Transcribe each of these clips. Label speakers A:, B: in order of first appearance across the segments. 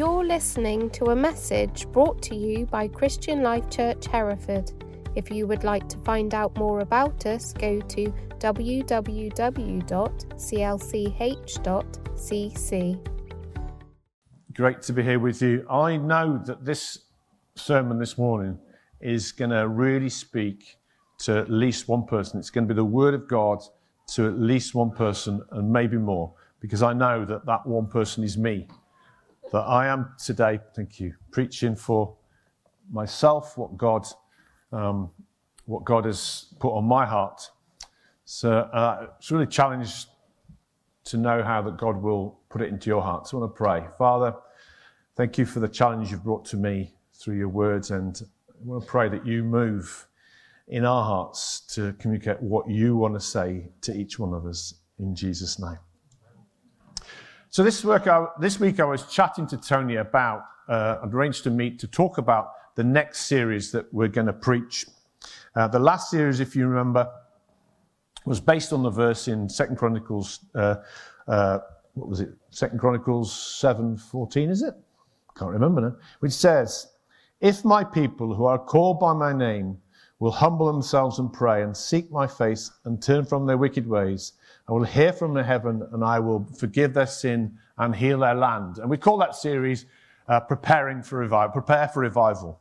A: You're listening to a message brought to you by Christian Life Church Hereford. If you would like to find out more about us, go to www.clch.cc.
B: Great to be here with you. I know that this sermon this morning is going to really speak to at least one person. It's going to be the Word of God to at least one person and maybe more, because I know that that one person is me. That I am today, thank you, preaching for myself what God, um, what God has put on my heart. So uh, it's really challenged to know how that God will put it into your heart. So I want to pray. Father, thank you for the challenge you've brought to me through your words, and I want to pray that you move in our hearts to communicate what you want to say to each one of us in Jesus' name. So this, work, I, this week I was chatting to Tony about, uh, I'd arranged to meet to talk about the next series that we're going to preach. Uh, the last series, if you remember, was based on the verse in Second Chronicles, uh, uh, what was it? Second Chronicles seven fourteen, is it? Can't remember now. Which says, "If my people who are called by my name will humble themselves and pray and seek my face and turn from their wicked ways, I will hear from heaven and I will forgive their sin and heal their land. And we call that series uh, Preparing for Revival, Prepare for Revival.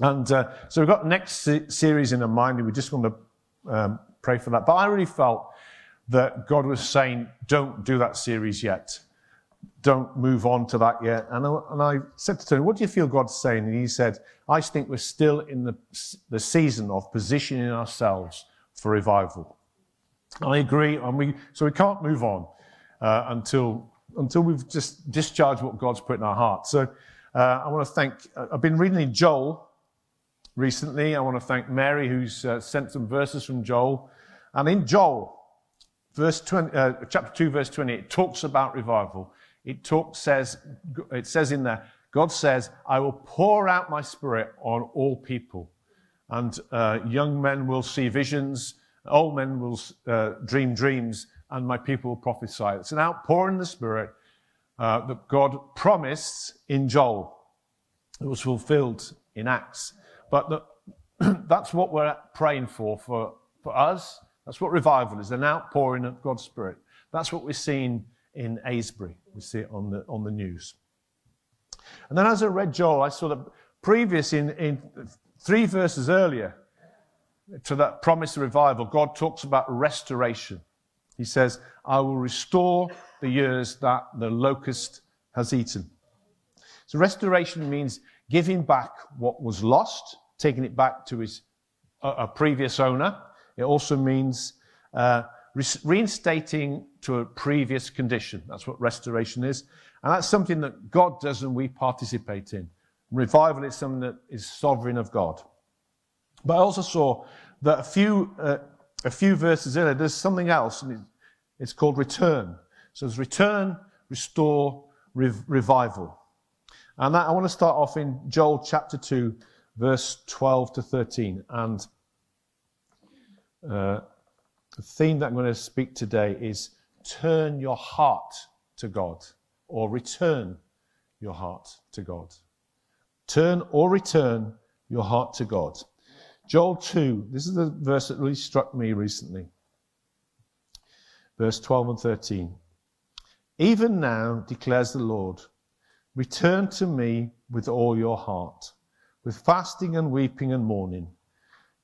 B: And uh, so we've got the next se- series in our mind and we just want to um, pray for that. But I really felt that God was saying, don't do that series yet. Don't move on to that yet. And I, and I said to Tony, what do you feel God's saying? And he said, I think we're still in the, the season of positioning ourselves for revival. I agree, and we so we can't move on uh, until until we've just discharged what God's put in our hearts. So uh, I want to thank. Uh, I've been reading in Joel recently. I want to thank Mary who's uh, sent some verses from Joel, and in Joel, verse 20, uh, chapter two, verse twenty, it talks about revival. It talks says it says in there, God says, "I will pour out my spirit on all people, and uh, young men will see visions." Old men will uh, dream dreams, and my people will prophesy. It's an outpouring of the Spirit uh, that God promised in Joel. It was fulfilled in Acts. But the, that's what we're praying for, for for us. That's what revival is an outpouring of God's Spirit. That's what we're seeing in Asbury. We see it on the, on the news. And then as I read Joel, I saw that previous in, in three verses earlier, to that promise of revival, God talks about restoration. He says, I will restore the years that the locust has eaten. So restoration means giving back what was lost, taking it back to his a previous owner. It also means uh, reinstating to a previous condition. That's what restoration is. And that's something that God does and we participate in. Revival is something that is sovereign of God. But I also saw that a few, uh, a few verses earlier, there's something else, and it's called return. So there's return, restore, rev- revival. And that, I want to start off in Joel chapter 2, verse 12 to 13. And uh, the theme that I'm going to speak today is turn your heart to God, or return your heart to God. Turn or return your heart to God. Joel 2, this is the verse that really struck me recently. Verse 12 and 13. Even now, declares the Lord, return to me with all your heart, with fasting and weeping and mourning.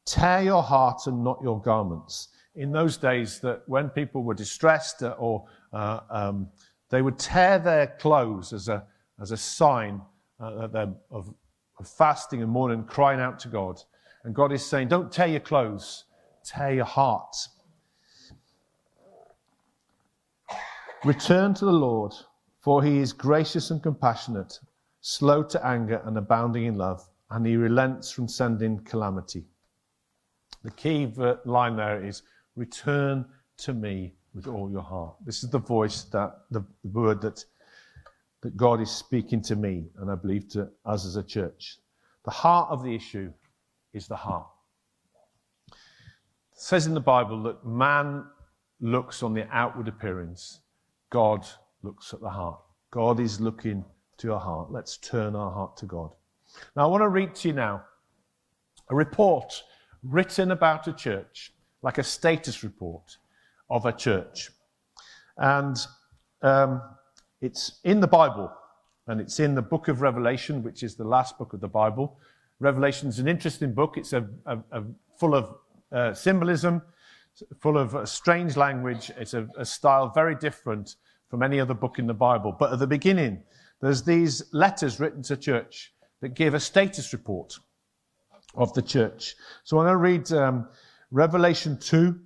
B: Tear your heart and not your garments. In those days, that when people were distressed or uh, um, they would tear their clothes as a, as a sign uh, of, of fasting and mourning, crying out to God. And God is saying, don't tear your clothes, tear your heart. Return to the Lord, for he is gracious and compassionate, slow to anger and abounding in love, and he relents from sending calamity. The key line there is return to me with all your heart. This is the voice that the word that that God is speaking to me, and I believe to us as a church. The heart of the issue is the heart. It says in the Bible that man looks on the outward appearance, God looks at the heart. God is looking to your heart. Let's turn our heart to God. Now, I want to read to you now a report written about a church, like a status report of a church. And um, it's in the Bible, and it's in the book of Revelation, which is the last book of the Bible. Revelation is an interesting book. It's a, a, a full of uh, symbolism, full of uh, strange language. It's a, a style very different from any other book in the Bible. But at the beginning, there's these letters written to church that give a status report of the church. So I'm going to read um, Revelation 2,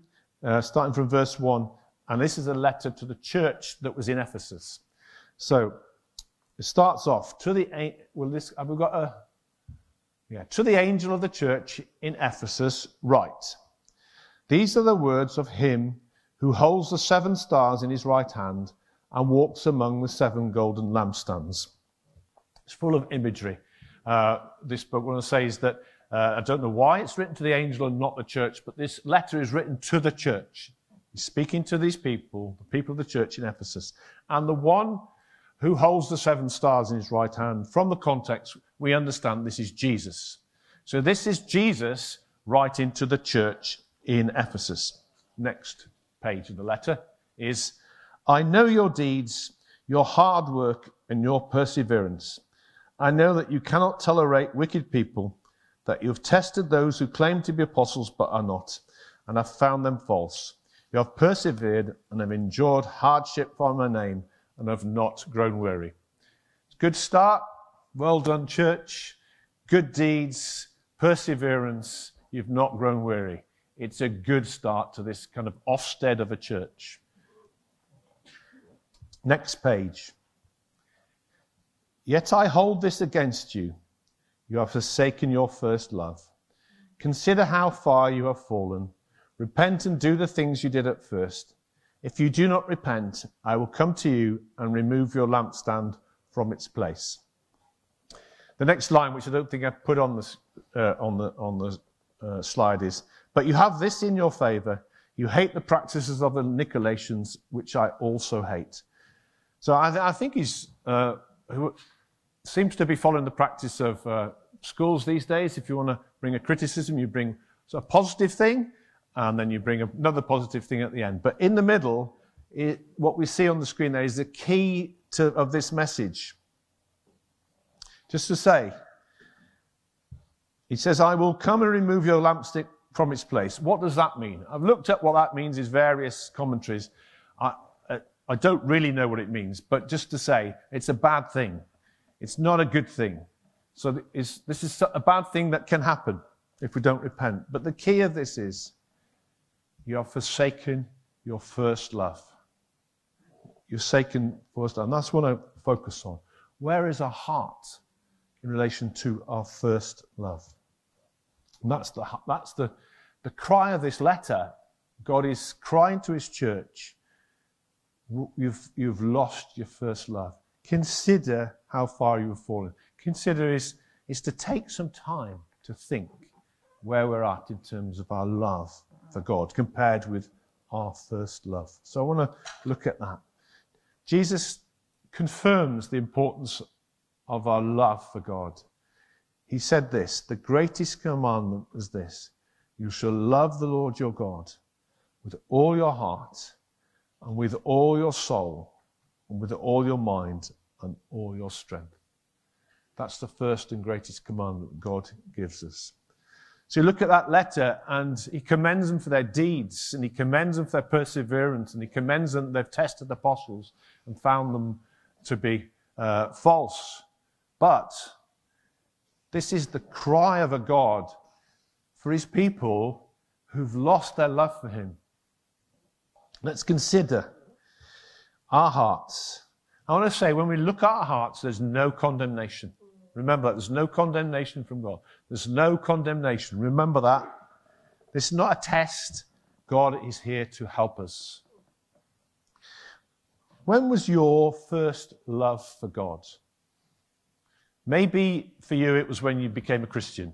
B: uh, starting from verse 1. And this is a letter to the church that was in Ephesus. So it starts off to the well, this have we got a yeah to the angel of the church in Ephesus write. These are the words of him who holds the seven stars in his right hand and walks among the seven golden lampstands. It's full of imagery. Uh, this book, what I say is that uh, I don't know why it's written to the angel and not the church, but this letter is written to the church. He's speaking to these people, the people of the church in Ephesus. And the one who holds the seven stars in his right hand, from the context, we understand this is Jesus. So this is Jesus writing to the church in Ephesus. Next page of the letter is I know your deeds, your hard work, and your perseverance. I know that you cannot tolerate wicked people, that you have tested those who claim to be apostles but are not, and have found them false. You have persevered and have endured hardship for my name and have not grown weary. Good start. Well done, church. Good deeds, perseverance. You've not grown weary. It's a good start to this kind of Ofsted of a church. Next page. Yet I hold this against you. You have forsaken your first love. Consider how far you have fallen. Repent and do the things you did at first. If you do not repent, I will come to you and remove your lampstand from its place. The next line, which I don't think I've put on the, uh, on the, on the uh, slide, is But you have this in your favor. You hate the practices of the Nicolaitans, which I also hate. So I, th- I think he's uh, who seems to be following the practice of uh, schools these days. If you want to bring a criticism, you bring a positive thing, and then you bring another positive thing at the end. But in the middle, it, what we see on the screen there is the key to, of this message. Just to say, he says, I will come and remove your lampstick from its place. What does that mean? I've looked at what that means in various commentaries. I, I don't really know what it means, but just to say, it's a bad thing. It's not a good thing. So this is a bad thing that can happen if we don't repent. But the key of this is you have forsaken your first love. You've forsaken first love. And that's what I focus on. Where is our heart in relation to our first love? And that's the, that's the, the cry of this letter. God is crying to his church you've, you've lost your first love. Consider how far you've fallen. Consider is, is to take some time to think where we're at in terms of our love for God compared with our first love. So I want to look at that. Jesus confirms the importance of our love for God. He said this The greatest commandment is this you shall love the Lord your God with all your heart and with all your soul, and with all your mind, and all your strength. That's the first and greatest commandment God gives us. So you look at that letter, and he commends them for their deeds, and he commends them for their perseverance, and he commends them that they've tested the apostles and found them to be uh, false. But this is the cry of a God for his people who've lost their love for him. Let's consider our hearts. I want to say, when we look at our hearts, there's no condemnation. Remember, that. there's no condemnation from God. There's no condemnation. Remember that. This is not a test. God is here to help us. When was your first love for God? Maybe for you it was when you became a Christian.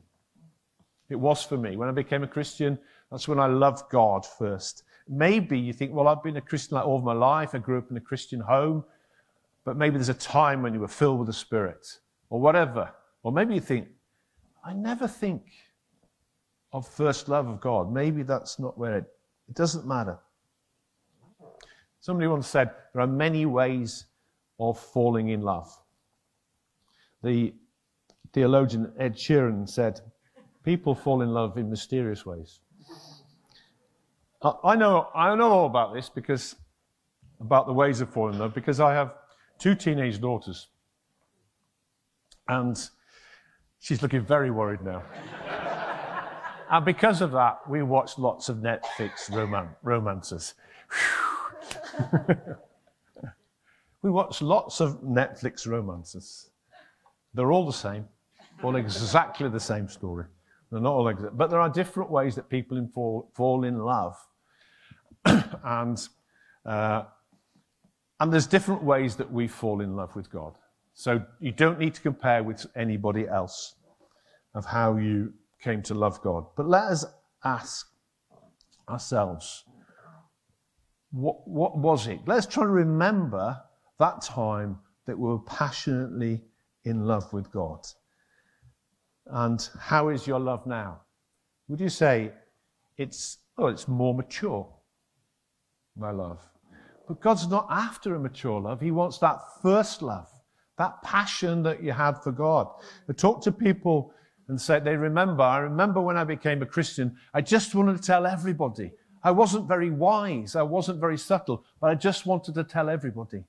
B: It was for me. When I became a Christian, that's when I loved God first. Maybe you think, well, I've been a Christian like all my life. I grew up in a Christian home. but maybe there's a time when you were filled with the Spirit, or whatever. Or maybe you think, I never think of first love of God. Maybe that's not where it, it doesn't matter. Somebody once said there are many ways of falling in love. The theologian Ed Sheeran said, People fall in love in mysterious ways. I know, I know all about this because, about the ways of falling in love, because I have two teenage daughters. And she's looking very worried now. and because of that, we watch lots of Netflix roman- romances. we watch lots of Netflix romances. They're all the same, all exactly the same story. They're not all exa- but there are different ways that people fall, fall in love. and, uh, and there's different ways that we fall in love with God. So you don't need to compare with anybody else of how you came to love God. But let us ask ourselves what, what was it? Let's try to remember that time that we were passionately in love with God. And how is your love now? Would you say it's, oh, it's more mature, my love? But God's not after a mature love. He wants that first love, that passion that you had for God. I talk to people and say, they remember, I remember when I became a Christian, I just wanted to tell everybody. I wasn't very wise, I wasn't very subtle, but I just wanted to tell everybody.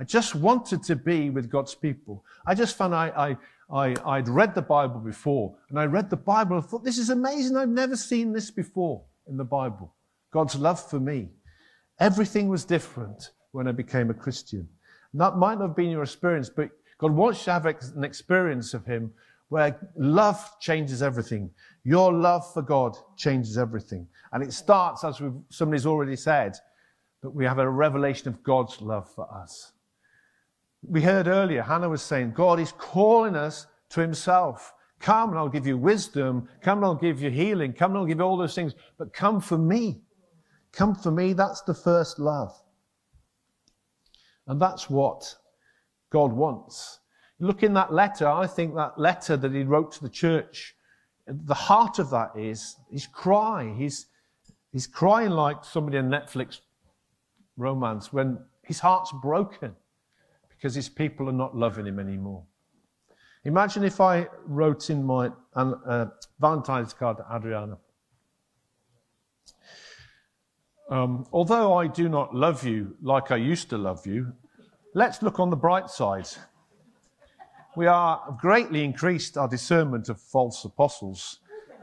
B: I just wanted to be with God's people. I just found I, I, I, would read the Bible before, and I read the Bible and thought, this is amazing. I've never seen this before in the Bible. God's love for me. Everything was different when I became a Christian. And that might not have been your experience, but God wants you to have an experience of Him where love changes everything. Your love for God changes everything. And it starts, as somebody's already said, that we have a revelation of God's love for us. We heard earlier, Hannah was saying, God is calling us to himself. Come and I'll give you wisdom. Come and I'll give you healing. Come and I'll give you all those things. But come for me. Come for me. That's the first love. And that's what God wants. Look in that letter. I think that letter that he wrote to the church, the heart of that is his cry. He's, he's crying like somebody in Netflix romance when his heart's broken because his people are not loving him anymore. Imagine if I wrote in my uh, Valentine's card to Adriana. Um, although I do not love you like I used to love you, let's look on the bright side. We are greatly increased our discernment of false apostles,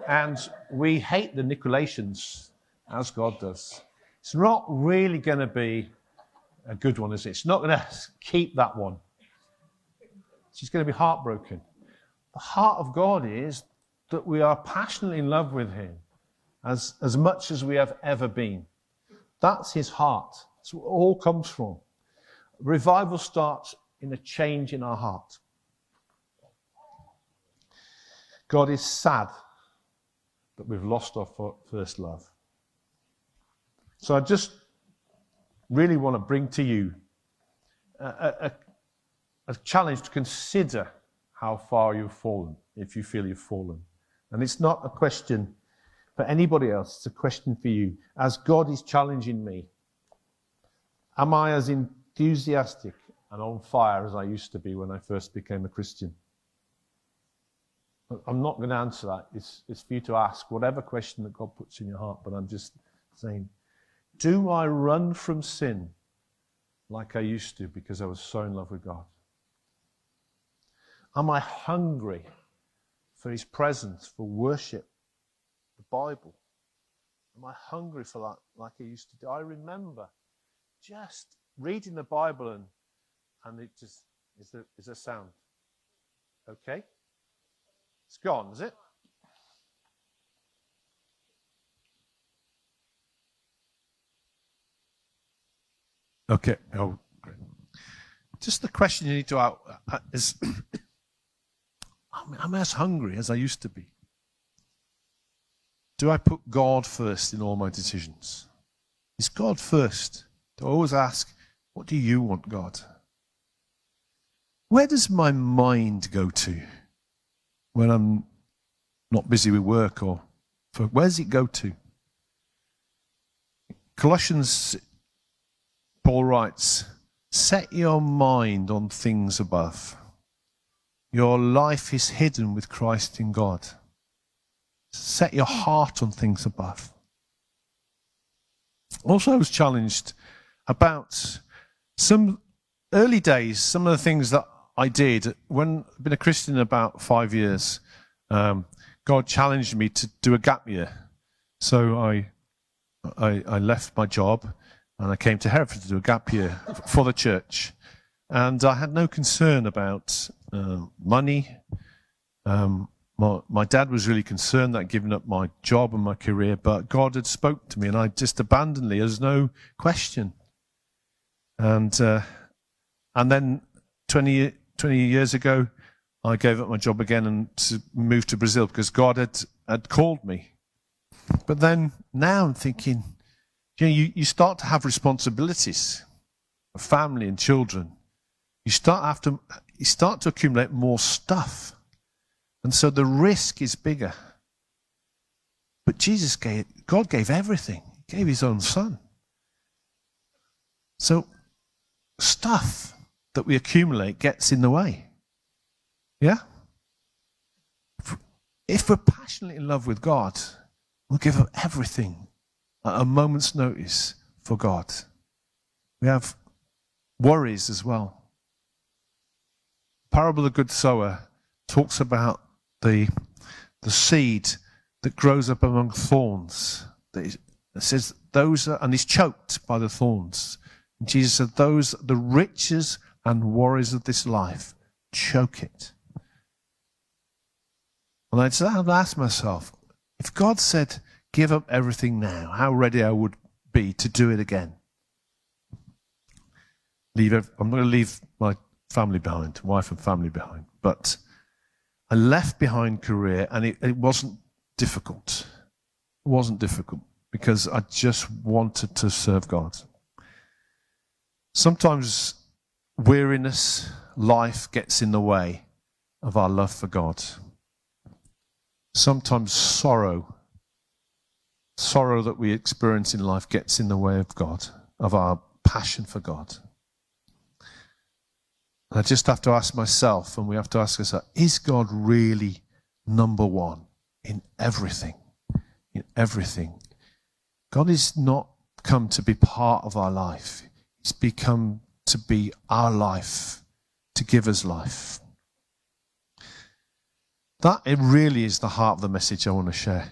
B: and we hate the Nicolaitans as God does. It's not really going to be a good one, is it? It's not going to keep that one. She's going to be heartbroken. The heart of God is that we are passionately in love with Him as, as much as we have ever been. That's His heart. That's where it all comes from. Revival starts in a change in our heart. God is sad that we've lost our first love. So I just really want to bring to you a, a, a challenge to consider how far you've fallen, if you feel you've fallen. And it's not a question for anybody else, it's a question for you. As God is challenging me, am I as enthusiastic and on fire as I used to be when I first became a Christian? I'm not going to answer that. It's, it's for you to ask whatever question that God puts in your heart, but I'm just saying, do I run from sin like I used to because I was so in love with God? Am I hungry for His presence, for worship, the Bible? Am I hungry for that like I used to do? I remember just reading the Bible and, and it just is there, is there sound? Okay? It's gone, is it? Okay. Oh, great. Just the question you need to ask uh, is I'm as hungry as I used to be. Do I put God first in all my decisions? Is God first? Do I always ask, what do you want, God? where does my mind go to when I'm not busy with work or for, where does it go to? Colossians, Paul writes, set your mind on things above. Your life is hidden with Christ in God. Set your heart on things above. Also, I was challenged about some early days, some of the things that I did when I've been a Christian about five years. Um, God challenged me to do a gap year, so I, I, I left my job and I came to Hereford to do a gap year for the church, and I had no concern about uh, money. Um, my, my dad was really concerned that I'd given up my job and my career, but God had spoke to me, and I just abandonedly, there's no question. And uh, and then 20, 20 years ago, I gave up my job again and to moved to Brazil because God had, had called me. But then now I'm thinking, you know, you, you start to have responsibilities, family and children. You start after you start to accumulate more stuff. And so the risk is bigger. But Jesus gave God gave everything. He gave his own son. So stuff that we accumulate gets in the way. Yeah? If we're passionately in love with God, we'll give up everything at a moment's notice for God. We have worries as well. Parable of the Good Sower talks about the, the seed that grows up among thorns. It says those are, and is choked by the thorns. Jesus said, those, the riches and worries of this life, choke it. And I'd ask myself, if God said, give up everything now, how ready I would be to do it again. Leave, I'm going to leave my family behind, wife and family behind. But I left behind career and it, it wasn't difficult. It wasn't difficult because I just wanted to serve God. Sometimes weariness, life gets in the way of our love for God. Sometimes sorrow, sorrow that we experience in life gets in the way of God, of our passion for God. I just have to ask myself, and we have to ask ourselves, is God really number one in everything? In everything. God is not come to be part of our life. Become to be our life, to give us life. That it really is the heart of the message I want to share.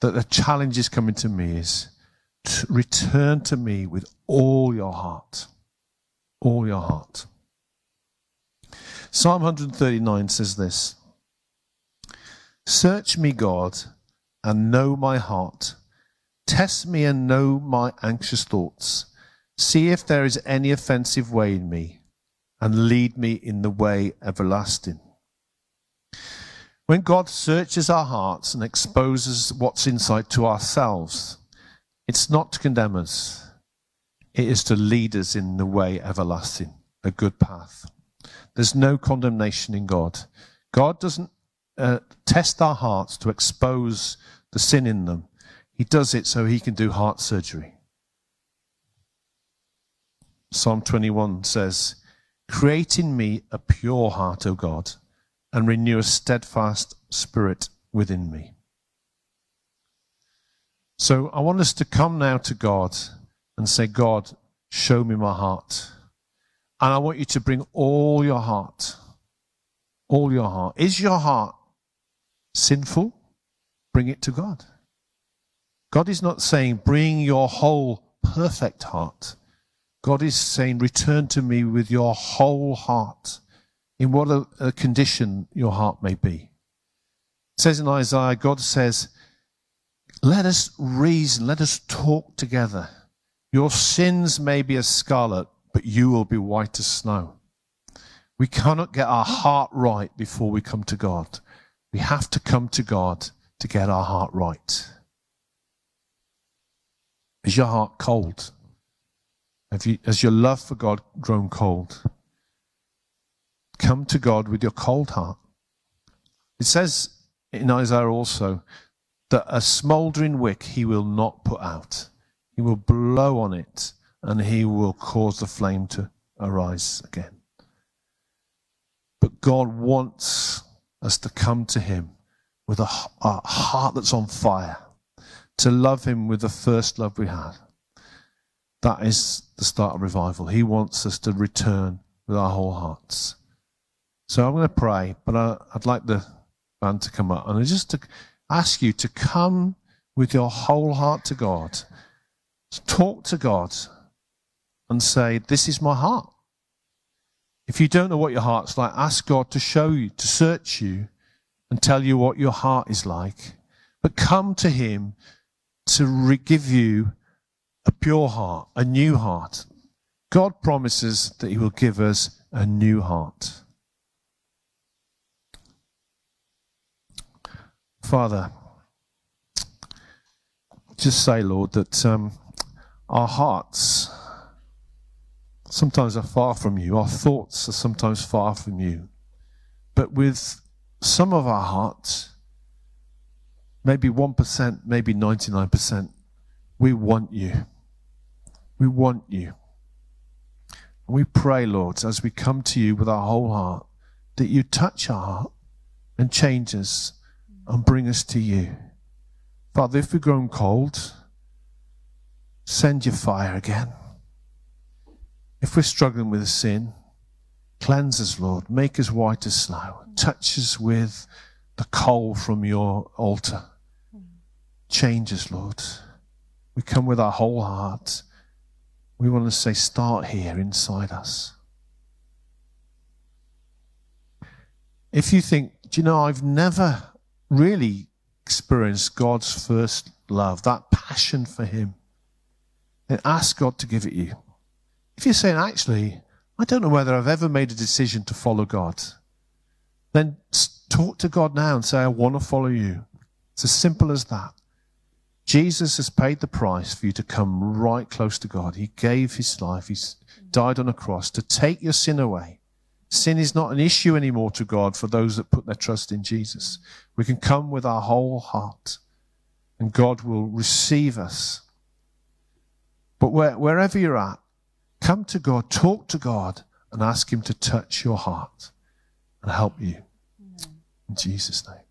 B: That the challenge is coming to me is to return to me with all your heart. All your heart. Psalm 139 says this Search me, God, and know my heart. Test me and know my anxious thoughts See if there is any offensive way in me, and lead me in the way everlasting. When God searches our hearts and exposes what's inside to ourselves, it's not to condemn us, it is to lead us in the way everlasting, a good path. There's no condemnation in God. God doesn't uh, test our hearts to expose the sin in them, He does it so He can do heart surgery. Psalm 21 says, Create in me a pure heart, O God, and renew a steadfast spirit within me. So I want us to come now to God and say, God, show me my heart. And I want you to bring all your heart. All your heart. Is your heart sinful? Bring it to God. God is not saying, bring your whole perfect heart. God is saying, Return to me with your whole heart, in what a, condition your heart may be. It says in Isaiah, God says, Let us reason, let us talk together. Your sins may be as scarlet, but you will be white as snow. We cannot get our heart right before we come to God. We have to come to God to get our heart right. Is your heart cold? Have you, has your love for God grown cold? come to God with your cold heart. It says in Isaiah also that a smouldering wick he will not put out. He will blow on it and he will cause the flame to arise again. But God wants us to come to him with a, a heart that's on fire, to love him with the first love we had. That is the start of revival. He wants us to return with our whole hearts. So I'm going to pray, but I, would like the band to come up and just to ask you to come with your whole heart to God. Talk to God and say, This is my heart. If you don't know what your heart's like, ask God to show you, to search you, and tell you what your heart is like. But come to Him to re- give you a pure heart, a new heart. God promises that He will give us a new heart. Father, just say, Lord, that um, our hearts sometimes are far from you, our thoughts are sometimes far from you. But with some of our hearts, maybe 1%, maybe 99%, we want you. We want you. We pray, Lord, as we come to you with our whole heart, that you touch our heart and change us and bring us to you. Father, if we've grown cold, send your fire again. If we're struggling with sin, cleanse us, Lord. Make us white as snow. Touch us with the coal from your altar. Change us, Lord. We come with our whole heart. We want to say, start here inside us. If you think, do you know, I've never really experienced God's first love, that passion for Him, then ask God to give it you. If you're saying, actually, I don't know whether I've ever made a decision to follow God, then talk to God now and say, I want to follow you. It's as simple as that. Jesus has paid the price for you to come right close to God. He gave his life. He died on a cross to take your sin away. Sin is not an issue anymore to God for those that put their trust in Jesus. We can come with our whole heart and God will receive us. But where, wherever you're at, come to God, talk to God, and ask Him to touch your heart and help you. In Jesus' name.